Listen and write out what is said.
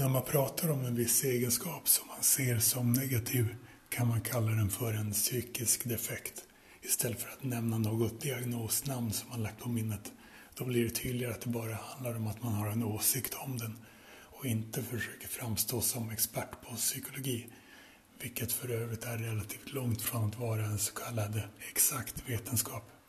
När man pratar om en viss egenskap som man ser som negativ kan man kalla den för en psykisk defekt istället för att nämna något diagnosnamn som man lagt på minnet. Då blir det tydligare att det bara handlar om att man har en åsikt om den och inte försöker framstå som expert på psykologi, vilket för övrigt är relativt långt från att vara en så kallad exakt vetenskap.